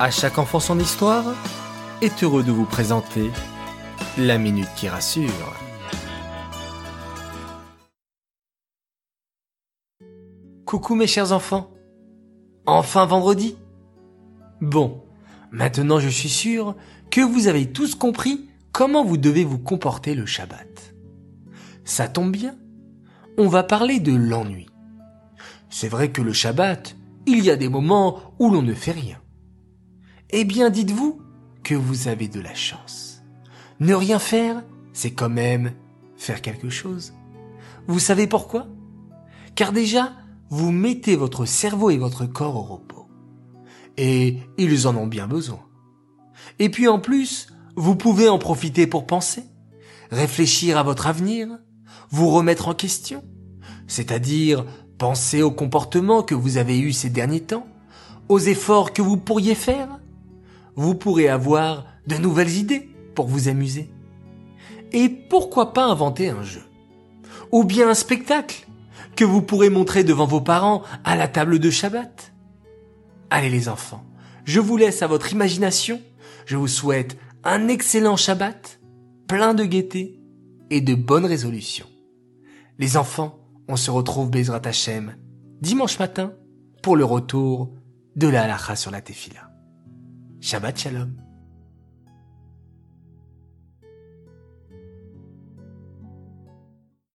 À chaque enfant son histoire est heureux de vous présenter la minute qui rassure. Coucou mes chers enfants. Enfin vendredi. Bon, maintenant je suis sûr que vous avez tous compris comment vous devez vous comporter le Shabbat. Ça tombe bien. On va parler de l'ennui. C'est vrai que le Shabbat, il y a des moments où l'on ne fait rien. Eh bien, dites-vous que vous avez de la chance. Ne rien faire, c'est quand même faire quelque chose. Vous savez pourquoi? Car déjà, vous mettez votre cerveau et votre corps au repos. Et ils en ont bien besoin. Et puis en plus, vous pouvez en profiter pour penser, réfléchir à votre avenir, vous remettre en question, c'est-à-dire penser au comportement que vous avez eu ces derniers temps, aux efforts que vous pourriez faire, vous pourrez avoir de nouvelles idées pour vous amuser. Et pourquoi pas inventer un jeu? Ou bien un spectacle que vous pourrez montrer devant vos parents à la table de Shabbat? Allez les enfants, je vous laisse à votre imagination. Je vous souhaite un excellent Shabbat, plein de gaieté et de bonnes résolutions. Les enfants, on se retrouve Bezrat Hashem dimanche matin pour le retour de la halacha sur la tefila. Shabbat Shalom.